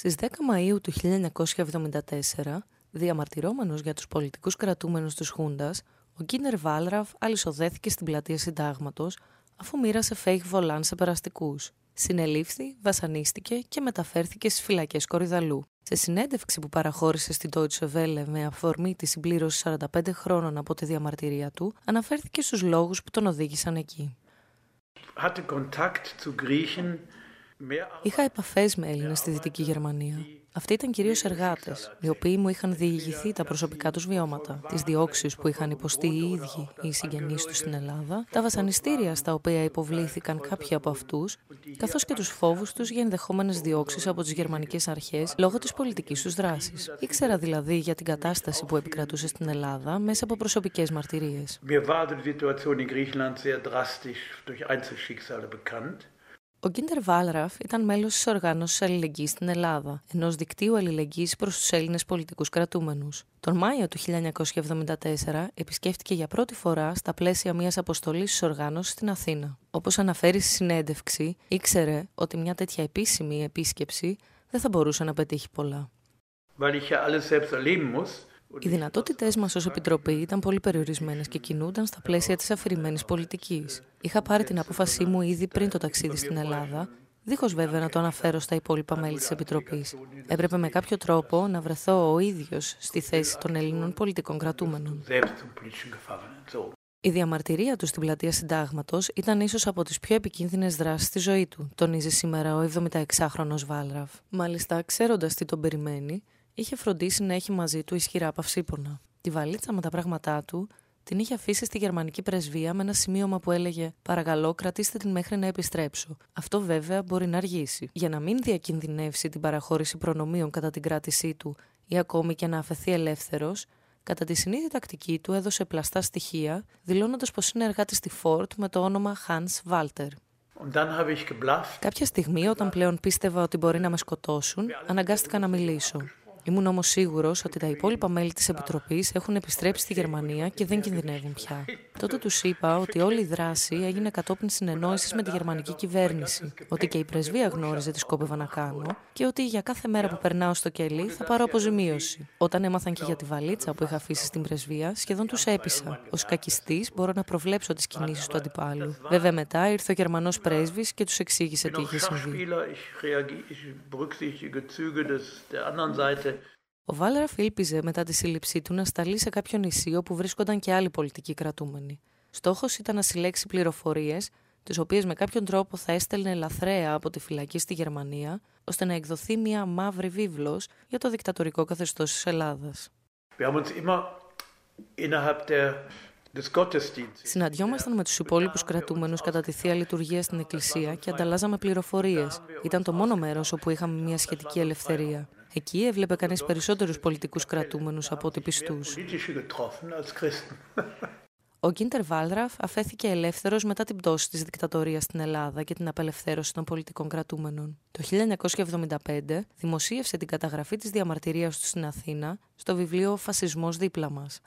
Στις 10 Μαΐου του 1974, διαμαρτυρόμενος για τους πολιτικούς κρατούμενους της Χούντας, ο Κίνερ Βάλραφ αλυσοδέθηκε στην πλατεία Συντάγματος αφού μοίρασε φέιχ βολάν σε περαστικούς. Συνελήφθη, βασανίστηκε και μεταφέρθηκε στις φυλακές Κορυδαλού. Σε συνέντευξη που παραχώρησε στην Deutsche Welle με αφορμή τη συμπλήρωση 45 χρόνων από τη διαμαρτυρία του, αναφέρθηκε στους λόγους που τον οδήγησαν εκεί. Είχα επαφές με Έλληνες στη Δυτική Γερμανία. Αυτοί ήταν κυρίως εργάτες, οι οποίοι μου είχαν διηγηθεί τα προσωπικά τους βιώματα, τις διώξεις που είχαν υποστεί οι ίδιοι ή οι συγγενείς τους στην Ελλάδα, τα βασανιστήρια στα οποία υποβλήθηκαν κάποιοι από αυτούς, καθώς και τους φόβους τους για ενδεχόμενες διώξεις από τις γερμανικές αρχές λόγω της πολιτικής τους δράσης. Ήξερα δηλαδή για την κατάσταση που επικρατούσε στην Ελλάδα μέσα από προσωπικές μαρτυρίες. Ο Γκίντερ Βάλραφ ήταν μέλος της οργάνωσης Αλληλεγγύης στην Ελλάδα, ενός δικτύου αλληλεγγύης προς τους Έλληνες πολιτικούς κρατούμενους. Τον Μάιο του 1974 επισκέφτηκε για πρώτη φορά στα πλαίσια μιας αποστολής της οργάνωσης στην Αθήνα. Όπως αναφέρει στη συνέντευξη, ήξερε ότι μια τέτοια επίσημη επίσκεψη δεν θα μπορούσε να πετύχει πολλά. Οι δυνατότητές μας ως Επιτροπή ήταν πολύ περιορισμένες και κινούνταν στα πλαίσια της αφηρημένης πολιτικής. Είχα πάρει την απόφασή μου ήδη πριν το ταξίδι στην Ελλάδα, δίχως βέβαια να το αναφέρω στα υπόλοιπα μέλη της Επιτροπής. Έπρεπε με κάποιο τρόπο να βρεθώ ο ίδιος στη θέση των Ελλήνων πολιτικών κρατούμενων. Η διαμαρτυρία τους στην πλατεία Συντάγματος ήταν ίσως από τις πιο επικίνδυνες δράσεις στη ζωή του, τονίζει σήμερα ο 76χρονο Βάλραφ. Μάλιστα, ξέροντας τι τον περιμένει, είχε φροντίσει να έχει μαζί του ισχυρά παυσίπονα. Τη βαλίτσα με τα πράγματά του την είχε αφήσει στη γερμανική πρεσβεία με ένα σημείωμα που έλεγε Παρακαλώ, κρατήστε την μέχρι να επιστρέψω. Αυτό βέβαια μπορεί να αργήσει. Για να μην διακινδυνεύσει την παραχώρηση προνομίων κατά την κράτησή του ή ακόμη και να αφαιθεί ελεύθερος, κατά τη συνήθη τακτική του έδωσε πλαστά στοιχεία, δηλώνοντας πως είναι εργάτης στη Ford με το όνομα Hans Walter. Κάποια στιγμή, όταν πλέον πίστευα ότι μπορεί να με σκοτώσουν, αναγκάστηκα να μιλήσω. Ήμουν όμως σίγουρος ότι τα υπόλοιπα μέλη της Επιτροπής έχουν επιστρέψει στη Γερμανία και δεν κινδυνεύουν πια. Τότε τους είπα ότι όλη η δράση έγινε κατόπιν συνεννόησης με τη γερμανική κυβέρνηση, ότι και η πρεσβεία γνώριζε τι σκόπευα να κάνω και ότι για κάθε μέρα που περνάω στο κελί θα πάρω αποζημίωση. Όταν έμαθαν και για τη βαλίτσα που είχα αφήσει στην πρεσβεία, σχεδόν τους έπεισα. Ω κακιστής μπορώ να προβλέψω τις κινήσεις του αντιπάλου. Βέβαια μετά ήρθε ο Γερμανός πρέσβης και τους εξήγησε τι είχε συμβεί. Ο Βάλραφ ήλπιζε μετά τη σύλληψή του να σταλεί σε κάποιο νησί όπου βρίσκονταν και άλλοι πολιτικοί κρατούμενοι. Στόχος ήταν να συλλέξει πληροφορίες, τις οποίες με κάποιον τρόπο θα έστελνε λαθρέα από τη φυλακή στη Γερμανία, ώστε να εκδοθεί μια μαύρη βίβλος για το δικτατορικό καθεστώς της Ελλάδας. Συναντιόμασταν με τους υπόλοιπους κρατούμενους κατά τη θεία λειτουργία στην Εκκλησία και ανταλλάζαμε πληροφορίες. Ήταν το μόνο μέρος όπου είχαμε μια σχετική ελευθερία. Εκεί έβλεπε κανείς περισσότερους πολιτικούς κρατούμενους από ότι πιστούς. Ο Γκίντερ Βάλραφ αφέθηκε ελεύθερος μετά την πτώση της δικτατορίας στην Ελλάδα και την απελευθέρωση των πολιτικών κρατούμενων. Το 1975 δημοσίευσε την καταγραφή της διαμαρτυρίας του στην Αθήνα στο βιβλίο Φασισμός δίπλα μας,